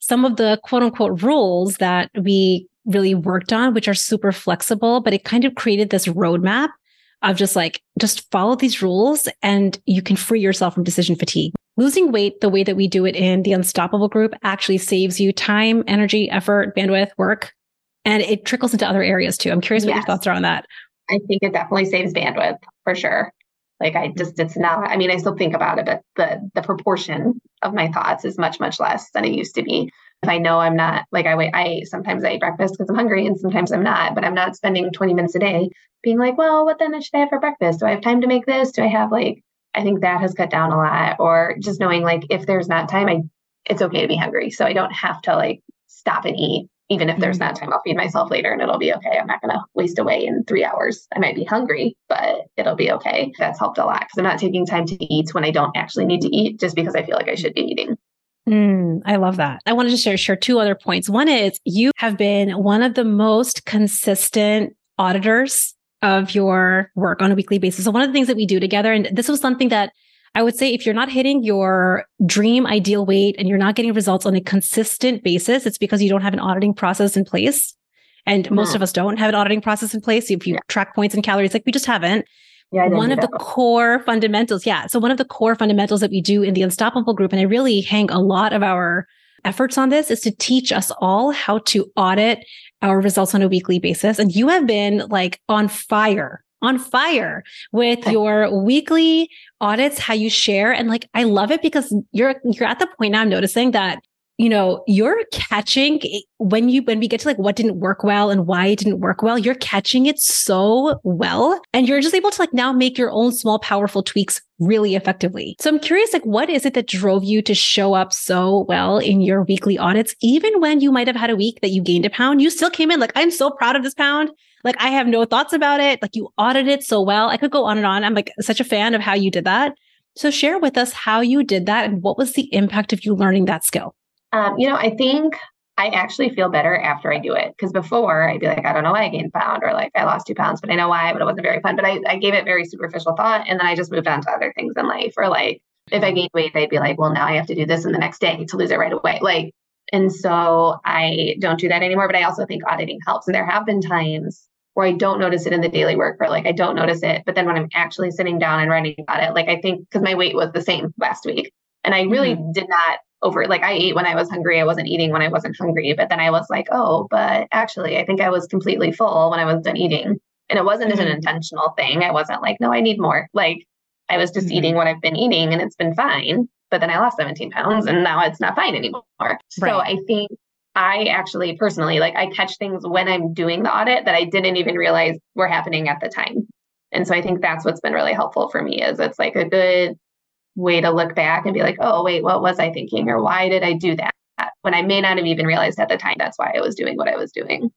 some of the quote unquote rules that we really worked on, which are super flexible, but it kind of created this roadmap of just like, just follow these rules and you can free yourself from decision fatigue. Losing weight the way that we do it in the Unstoppable group actually saves you time, energy, effort, bandwidth, work, and it trickles into other areas too. I'm curious yes. what your thoughts are on that. I think it definitely saves bandwidth for sure. Like I just, it's not, I mean, I still think about it, but the, the proportion of my thoughts is much, much less than it used to be. If I know I'm not like I wait, I sometimes I eat breakfast because I'm hungry and sometimes I'm not, but I'm not spending 20 minutes a day being like, well, what then should I have for breakfast? Do I have time to make this? Do I have like I think that has cut down a lot. Or just knowing like if there's not time, I it's okay to be hungry. So I don't have to like stop and eat. Even if there's mm-hmm. not time, I'll feed myself later and it'll be okay. I'm not going to waste away in three hours. I might be hungry, but it'll be okay. That's helped a lot because I'm not taking time to eat when I don't actually need to eat just because I feel like I should be eating. Mm, I love that. I wanted to share, share two other points. One is you have been one of the most consistent auditors of your work on a weekly basis. So one of the things that we do together, and this was something that I would say if you're not hitting your dream ideal weight and you're not getting results on a consistent basis, it's because you don't have an auditing process in place. And most mm. of us don't have an auditing process in place. If you yeah. track points and calories, like we just haven't. Yeah, one of the core fundamentals. Yeah. So one of the core fundamentals that we do in the Unstoppable group, and I really hang a lot of our efforts on this is to teach us all how to audit our results on a weekly basis. And you have been like on fire on fire with oh. your weekly audits, how you share. And like, I love it because you're, you're at the point now I'm noticing that you know, you're catching when you, when we get to like what didn't work well and why it didn't work well, you're catching it so well. And you're just able to like now make your own small, powerful tweaks really effectively. So I'm curious, like, what is it that drove you to show up so well in your weekly audits? Even when you might have had a week that you gained a pound, you still came in like, I'm so proud of this pound. Like, I have no thoughts about it. Like, you audited so well. I could go on and on. I'm like such a fan of how you did that. So share with us how you did that and what was the impact of you learning that skill? Um, you know, I think I actually feel better after I do it because before I'd be like, I don't know why I gained a pound or like I lost two pounds, but I know why, but it wasn't very fun. But I, I gave it very superficial thought and then I just moved on to other things in life. Or like if I gained weight, I'd be like, well, now I have to do this in the next day to lose it right away. Like, and so I don't do that anymore. But I also think auditing helps. And there have been times where I don't notice it in the daily work or like I don't notice it. But then when I'm actually sitting down and writing about it, like I think because my weight was the same last week And I really mm-hmm. did not over like I ate when I was hungry. I wasn't eating when I wasn't hungry. But then I was like, oh, but actually I think I was completely full when I was done eating. And it wasn't mm-hmm. an intentional thing. I wasn't like, no, I need more. Like I was just mm-hmm. eating what I've been eating and it's been fine. But then I lost 17 pounds and now it's not fine anymore. Right. So I think I actually personally like I catch things when I'm doing the audit that I didn't even realize were happening at the time. And so I think that's what's been really helpful for me is it's like a good way to look back and be like, oh wait, what was I thinking or why did I do that? When I may not have even realized at the time that's why I was doing what I was doing.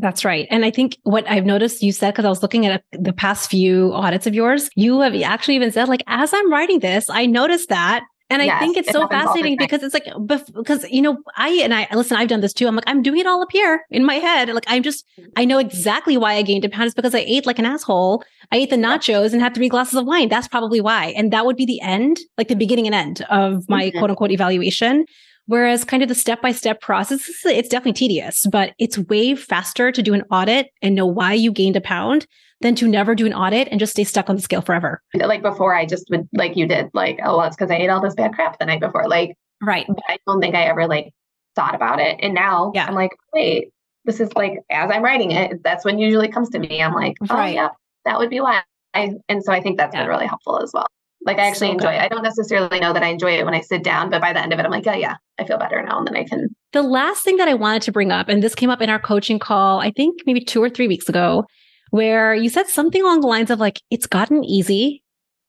That's right. And I think what I've noticed you said, because I was looking at the past few audits of yours, you have actually even said, like, as I'm writing this, I noticed that and I yes, think it's it so fascinating because it's like, because, you know, I, and I, listen, I've done this too. I'm like, I'm doing it all up here in my head. Like, I'm just, I know exactly why I gained a pound is because I ate like an asshole. I ate the nachos and had three glasses of wine. That's probably why. And that would be the end, like the beginning and end of my mm-hmm. quote unquote evaluation. Whereas kind of the step by step process, it's definitely tedious, but it's way faster to do an audit and know why you gained a pound than to never do an audit and just stay stuck on the scale forever. Like before, I just would, like you did, like, oh, well, it's because I ate all this bad crap the night before. Like, right. I don't think I ever like thought about it. And now yeah. I'm like, wait, this is like, as I'm writing it, that's when usually comes to me. I'm like, oh, right. yeah, that would be why. I, and so I think that's yeah. been really helpful as well. Like I actually so enjoy it. I don't necessarily know that I enjoy it when I sit down, but by the end of it, I'm like, oh yeah, I feel better now. And then I can. The last thing that I wanted to bring up, and this came up in our coaching call, I think maybe two or three weeks ago, where you said something along the lines of like, it's gotten easy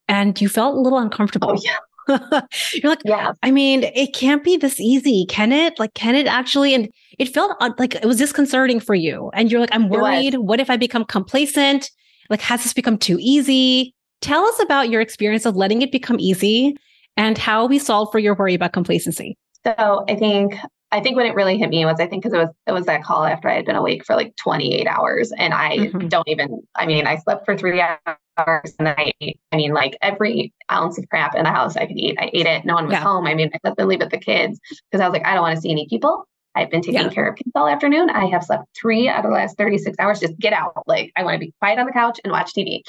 and you felt a little uncomfortable. Oh, yeah. *laughs* You're like, yeah. I mean, it can't be this easy, can it? Like, can it actually? And it felt uh, like it was disconcerting for you. And you're like, I'm worried. What if I become complacent? Like, has this become too easy? Tell us about your experience of letting it become easy and how we solved for your worry about complacency. So I think I think when it really hit me was I think because it was it was that call after I had been awake for like 28 hours and I mm-hmm. don't even I mean I slept for three hours and I I mean like every ounce of crap in the house I could eat. I ate it. No one was yeah. home. I mean I husband leave with the kids because I was like I don't want to see any people. I've been taking yeah. care of kids all afternoon. I have slept three out of the last 36 hours. Just get out. Like I want to be quiet on the couch and watch TV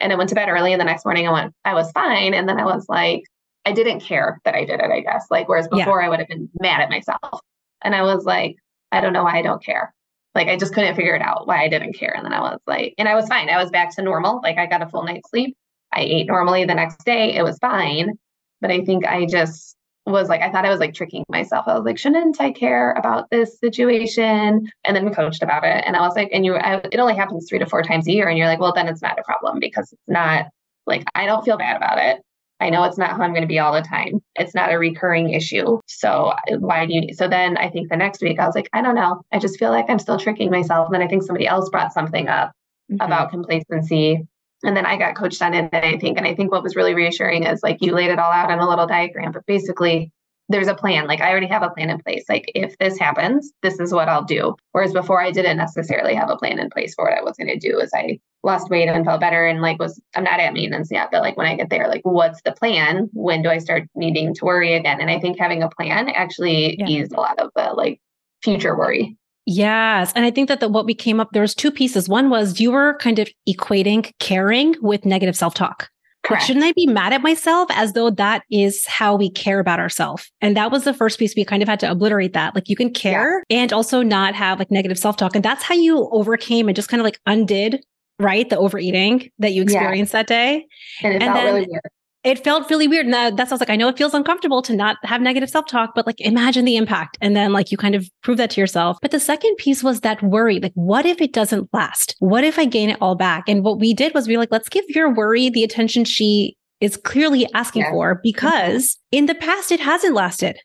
and I went to bed early and the next morning I went I was fine and then I was like I didn't care that I did it, I guess. Like, whereas before yeah. I would have been mad at myself. And I was like, I don't know why I don't care. Like, I just couldn't figure it out why I didn't care. And then I was like, and I was fine. I was back to normal. Like, I got a full night's sleep. I ate normally the next day. It was fine. But I think I just was like, I thought I was like tricking myself. I was like, shouldn't I care about this situation? And then we coached about it. And I was like, and you, I, it only happens three to four times a year. And you're like, well, then it's not a problem because it's not like, I don't feel bad about it. I know it's not how I'm going to be all the time. It's not a recurring issue. So why do you? So then I think the next week I was like, I don't know. I just feel like I'm still tricking myself. And then I think somebody else brought something up mm-hmm. about complacency. And then I got coached on it. And I think, and I think what was really reassuring is like you laid it all out on a little diagram, but basically there's a plan. Like I already have a plan in place. Like if this happens, this is what I'll do. Whereas before I didn't necessarily have a plan in place for what I was going to do as I lost weight and felt better and like was I'm not at maintenance yet, but like when I get there, like what's the plan? When do I start needing to worry again? And I think having a plan actually yeah. eased a lot of the like future worry. Yes. And I think that the, what we came up, there was two pieces. One was you were kind of equating caring with negative self-talk. Like, shouldn't I be mad at myself as though that is how we care about ourselves? And that was the first piece we kind of had to obliterate that. Like you can care yeah. and also not have like negative self talk. And that's how you overcame and just kind of like undid, right? The overeating that you experienced yeah. that day. And it and felt then, really weird it felt really weird. And that, that's, I was like, I know it feels uncomfortable to not have negative self talk, but like imagine the impact. And then like you kind of prove that to yourself. But the second piece was that worry. Like, what if it doesn't last? What if I gain it all back? And what we did was we were like, let's give your worry the attention she is clearly asking yeah. for because mm-hmm. in the past it hasn't lasted.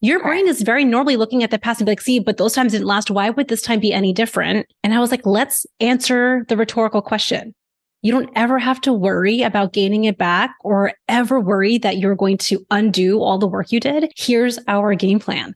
Your brain is very normally looking at the past and be like, see, but those times didn't last. Why would this time be any different? And I was like, let's answer the rhetorical question. You don't ever have to worry about gaining it back or ever worry that you're going to undo all the work you did. Here's our game plan.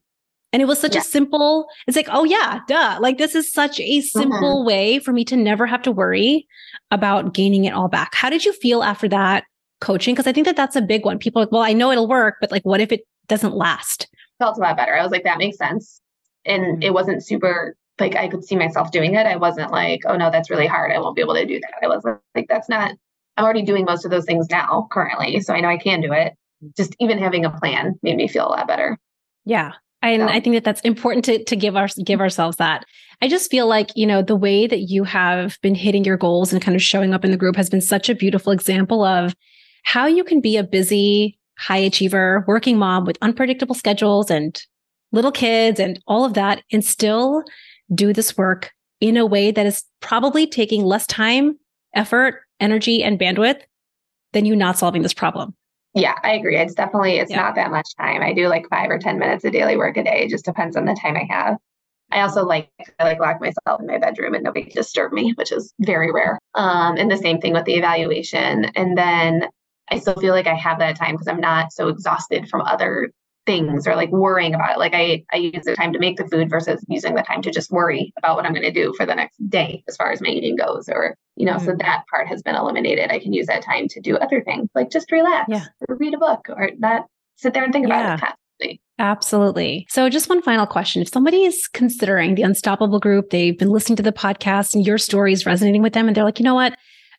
And it was such yeah. a simple, it's like, oh yeah, duh. Like this is such a simple mm-hmm. way for me to never have to worry about gaining it all back. How did you feel after that coaching? Cause I think that that's a big one. People are like, well, I know it'll work, but like, what if it doesn't last? Felt a lot better. I was like, that makes sense. And mm-hmm. it wasn't super like I could see myself doing it. I wasn't like, oh no, that's really hard. I won't be able to do that. I was like, that's not, I'm already doing most of those things now currently. So I know I can do it. just even having a plan made me feel a lot better. Yeah. And I think that that's important to, to give our, give ourselves that. I just feel like, you know, the way that you have been hitting your goals and kind of showing up in the group has been such a beautiful example of how you can be a busy, high achiever, working mom with unpredictable schedules and little kids and all of that and still do this work in a way that is probably taking less time, effort, energy, and bandwidth than you not solving this problem. Yeah, I agree. It's definitely it's yeah. not that much time. I do like five or ten minutes of daily work a day. It just depends on the time I have. I also like I like lock myself in my bedroom and nobody disturb me, which is very rare. Um, and the same thing with the evaluation. And then I still feel like I have that time because I'm not so exhausted from other things or like worrying about it. Like I, I use the time to make the food versus using the time to just worry about what I'm going to do for the next day as far as my eating goes. Or, you know, mm-hmm. so that part has been eliminated. I can use that time to do other things like just relax yeah. or read a book or not sit there and think yeah. about it. Absolutely. So, just one final question. If somebody is considering the Unstoppable group, they've been listening to the podcast and your story is resonating with them, and they're like, you know what?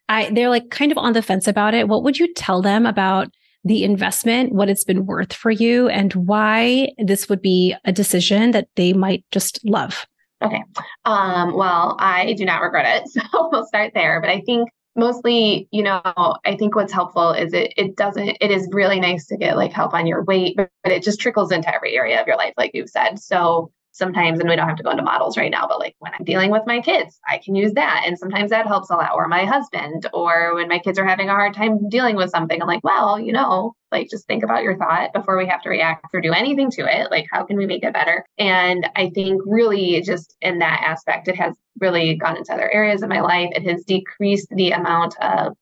I, they're like kind of on the fence about it. What would you tell them about the investment, what it's been worth for you, and why this would be a decision that they might just love. Okay. Um, well, I do not regret it. *laughs* So we'll start there. But I think mostly, you know, I think what's helpful is it it doesn't it is really nice to get like help on your weight, but, but it just trickles into every area of your life, like you've said. So sometimes, and we don't have to go into models right now, but like when I'm dealing with my kids, I can use that. And sometimes that helps a lot, or my husband, or when my kids are having a hard time dealing with something, I'm like, well, you know, like just think about your thought before we have to react or do anything to it. Like, how can we make it better? And I think really just in that aspect, it has really gone into other areas of my life. It has decreased the amount of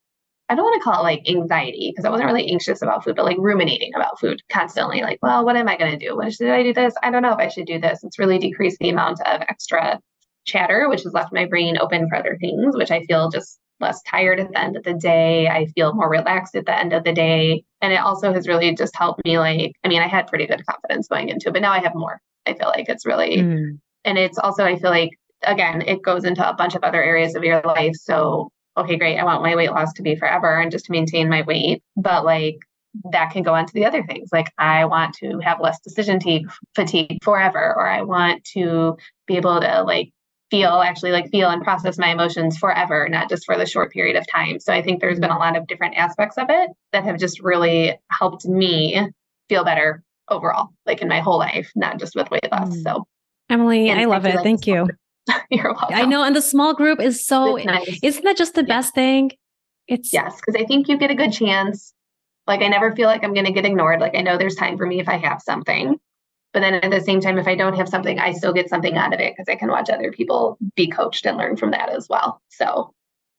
I don't want to call it like anxiety because I wasn't really anxious about food, but like ruminating about food constantly. Like, well, what am I going to do? What should I do this? I don't know if I should do this. It's really decreased the amount of extra chatter, which has left my brain open for other things, which I feel just less tired at the end of the day. I feel more relaxed at the end of the day. And it also has really just helped me like, I mean, I had pretty good confidence going into it, but now I have more. I feel like it's really, mm. and it's also, I feel like, again, it goes into a bunch of other areas of your life. So okay, great, I want my weight loss to be forever and just to maintain my weight. But like that can go on to the other things. Like I want to have less decision fatigue, fatigue forever, or I want to be able to like feel actually like feel and process my emotions forever, not just for the short period of time. So I think there's been a lot of different aspects of it that have just really helped me feel better overall, like in my whole life, not just with weight loss. Mm. So Emily, I love it. Like Thank you. *laughs* You're welcome. I know. And the small group is so, nice. isn't that just the yeah. best thing? It's yes, because I think you get a good chance. Like I never feel like I'm going to get ignored. Like I know there's time for me if I have something. But then at the same time, if I don't have something, I still get something out of it because I can watch other people be coached and learn from that as well. So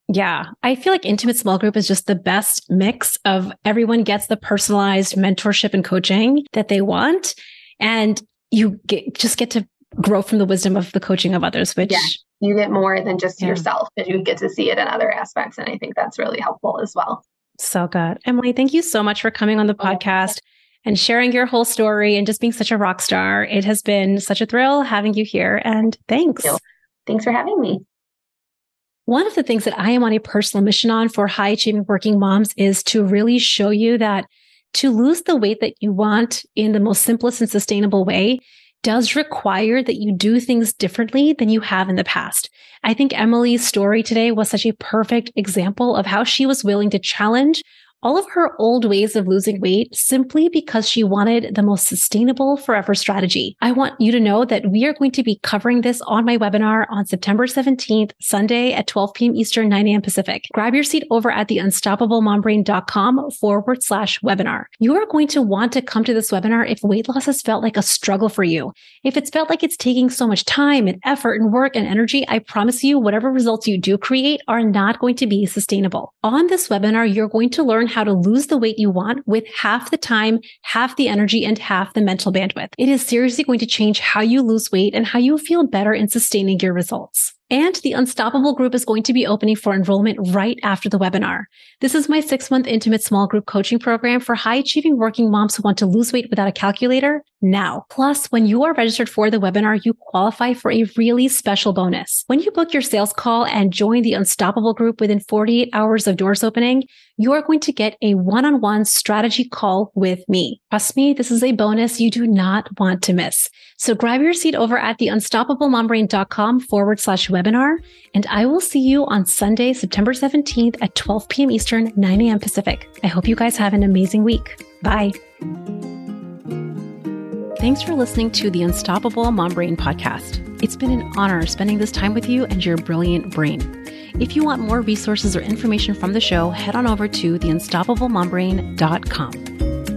yeah, I feel like intimate small group is just the best mix of everyone gets the personalized mentorship and coaching that they want. And you get, just get to grow from the wisdom of the coaching of others, which yeah, you get more than just yeah. yourself, and you get to see it in other aspects. And I think that's really helpful as well. So good. Emily, thank you so much for coming on the podcast and sharing your whole story and just being such a rock star. It has been such a thrill having you here. And thanks. Thank thanks for having me. One of the things that I am on a personal mission on for high achieving working moms is to really show you that to lose the weight that you want in the most simplest and sustainable way does require that you do things differently than you have in the past. I think Emily's story today was such a perfect example of how she was willing to challenge all of her old ways of losing weight simply because she wanted the most sustainable forever strategy. I want you to know that we are going to be covering this on my webinar on September 17th, Sunday at 12 p.m. Eastern, 9 a.m. Pacific. Grab your seat over at the unstoppablemombrain.com forward slash webinar. You are going to want to come to this webinar if weight loss has felt like a struggle for you. If it's felt like it's taking so much time and effort and work and energy, I promise you whatever results you do create are not going to be sustainable. On this webinar, you're going to learn how to lose the weight you want with half the time, half the energy, and half the mental bandwidth. It is seriously going to change how you lose weight and how you feel better in sustaining your results. And the Unstoppable group is going to be opening for enrollment right after the webinar. This is my six month intimate small group coaching program for high achieving working moms who want to lose weight without a calculator now. Plus, when you are registered for the webinar, you qualify for a really special bonus. When you book your sales call and join the Unstoppable group within 48 hours of doors opening, you are going to get a one on one strategy call with me. Trust me, this is a bonus you do not want to miss. So grab your seat over at the unstoppablemombrain.com forward slash webinar. And I will see you on Sunday, September 17th at 12 p.m. Eastern, 9 a.m. Pacific. I hope you guys have an amazing week. Bye. Thanks for listening to the Unstoppable Mom Brain podcast. It's been an honor spending this time with you and your brilliant brain. If you want more resources or information from the show, head on over to theunstoppablemombrain.com.